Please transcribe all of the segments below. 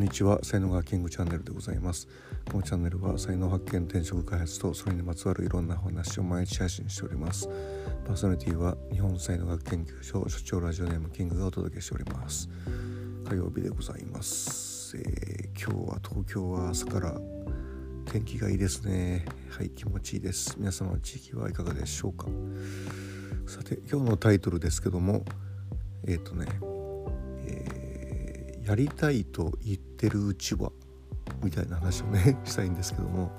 んにちは。才能がキングチャンネルでございます。このチャンネルは才能発見転職開発とそれにまつわるいろんなお話を毎日配信しております。パーソナリティは日本才能学研究所所長ラジオネームキングがお届けしております。火曜日でございます、えー、今日は東京は朝から天気がいいですね。はい気持ちいいです。皆様の地域はいかがでしょうか。さて今日のタイトルですけどもえっ、ー、とねやりたいと言ってるうちはみたいな話をね したいんですけども。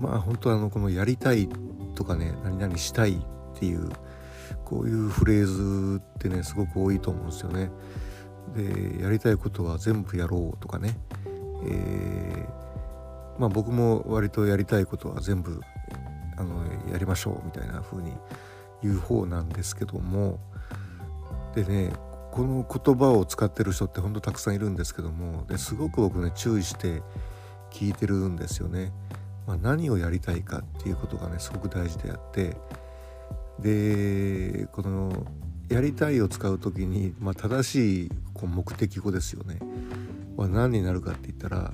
まあ本当あのこのやりたいとかね何々したいっていうこういうフレーズってねすごく多いと思うんですよね。でやりたいことは全部やろうとかね、えー、まあ僕も割とやりたいことは全部あのやりましょうみたいな風に言う方なんですけども。でねこの言葉を使ってる人ってほんとたくさんいるんですけどもですごく僕ね注意して聞いてるんですよね。まあ、何をやりたいかっていうことがねすごく大事であってでこのやりたいを使う時に、まあ、正しいこう目的語ですよね。は何になるかって言ったら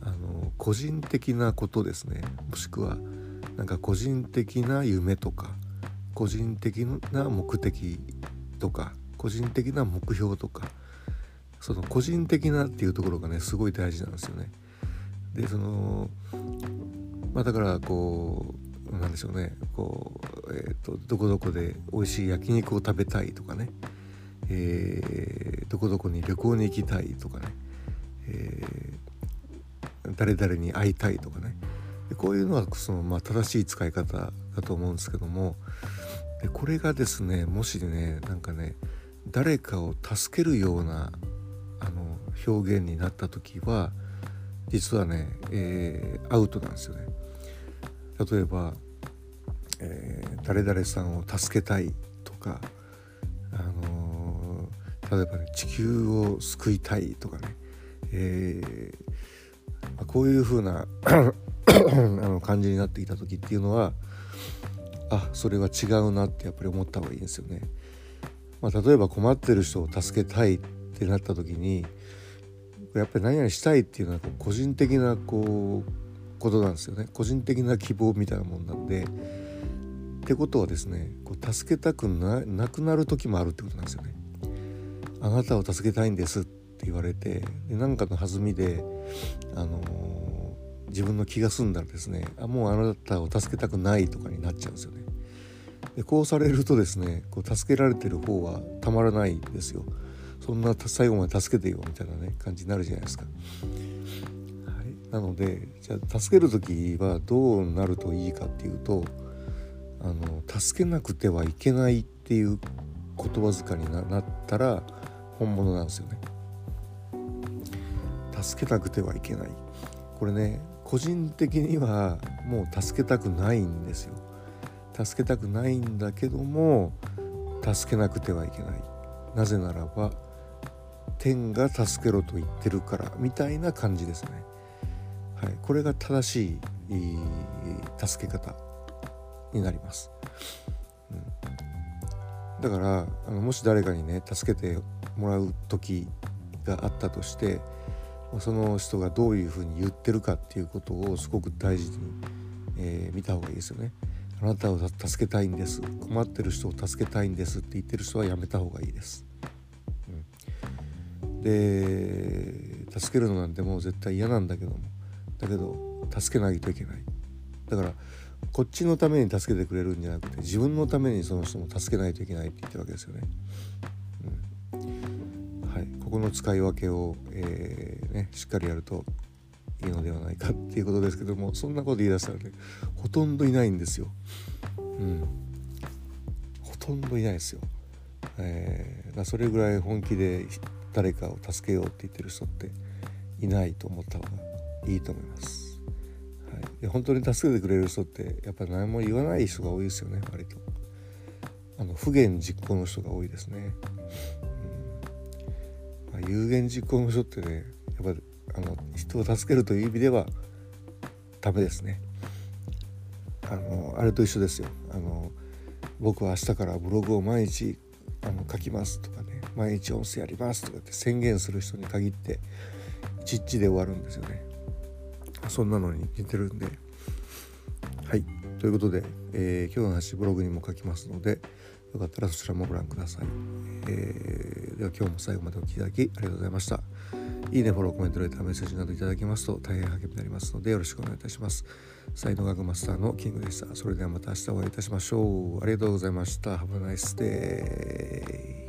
あの個人的なことですねもしくはなんか個人的な夢とか個人的な目的とか個人的な目標とかその個人的なっていうところがねすごい大事なんですよね。でそのまあだからこうなんでしょうね。こう、えーと、どこどこで美味しい焼肉を食べたいとかね、えー、どこどこに旅行に行きたいとかね、えー、誰々に会いたいとかね。でこういうのはその、まあ、正しい使い方だと思うんですけども。でこれがですねもしねなんかね誰かを助けるようなあの表現になった時は実はね、えー、アウトなんですよね。例えば、えー、誰々さんを助けたいとか、あのー、例えばね地球を救いたいとかね、えー、まあ、こういう風な あの感じになってきた時っていうのはあそれは違うなってやっぱり思った方がいいんですよね。まあ、例えば困ってる人を助けたいってなった時にやっぱり何々したいっていうのは個人的なこうことなんですよね個人的な希望みたいなもんなんでってことはですねこう助けたくななくなる時もあるってことなんですよね。あなたを助けたいんですって言われて何かの弾みで、あのー、自分の気が済んだらですねあもうあなたを助けたくないとかになっちゃうんですよね。でこうされるとですねこう助けられてる方はたまらないんですよそんな最後まで助けてよみたいなね感じになるじゃないですか。はい、なのでじゃあ助ける時はどうなるといいかっていうとあの助けなくてはいけないっていう言葉遣いになったら本物なんですよね。助けなくてはいけないこれね個人的にはもう助けたくないんですよ。助けたくないんだけども助けなくてはいけないなぜならば天が助けろと言ってるからみたいな感じですね。はい、これが正しい助け方になります。うん、だからあのもし誰かにね助けてもらう時があったとしてその人がどういうふうに言ってるかっていうことをすごく大事に、えー、見た方がいいですよね。あなたを助けたいんです困ってる人を助けたいんですって言ってる人はやめた方がいいです。うん、で助けるのなんてもう絶対嫌なんだけどもだけど助けないといけない。だからこっちのために助けてくれるんじゃなくて自分のためにその人も助けないといけないって言ってるわけですよね。うん、はい、ここの使い分けを、えーね、しっかりやるといいのではないかっていうことですけどもそんなこと言い出したらねほとんどいないんですよ。うん、ほとんどいないですよ。えー、それぐらい本気で誰かを助けようって言ってる人っていないと思った方がいいと思います。はい、で本当に助けてくれる人ってやっぱり何も言わない人が多いですよね割と。あの不言実行の人が多いですね。うんまあ、有言実行の人ってねあの人を助けるという意味ではダメですね。あのあれと一緒ですよ。あの僕は明日からブログを毎日あの書きますとかね。毎日音声やりますとかって宣言する人に限ってちっちで終わるんですよね。そんなのに似てるんで。はい。ということで、えー、今日の話ブログにも書きますのでよかったらそちらもご覧ください、えー、では今日も最後までお聴きいただきありがとうございました。いいね、フォロー、コメント、レター、メッセージなどいただきますと大変励みになりますのでよろしくお願いいたします。才能学マスターのキングでした。それではまた明日お会いいたしましょう。ありがとうございました。Have a nice day.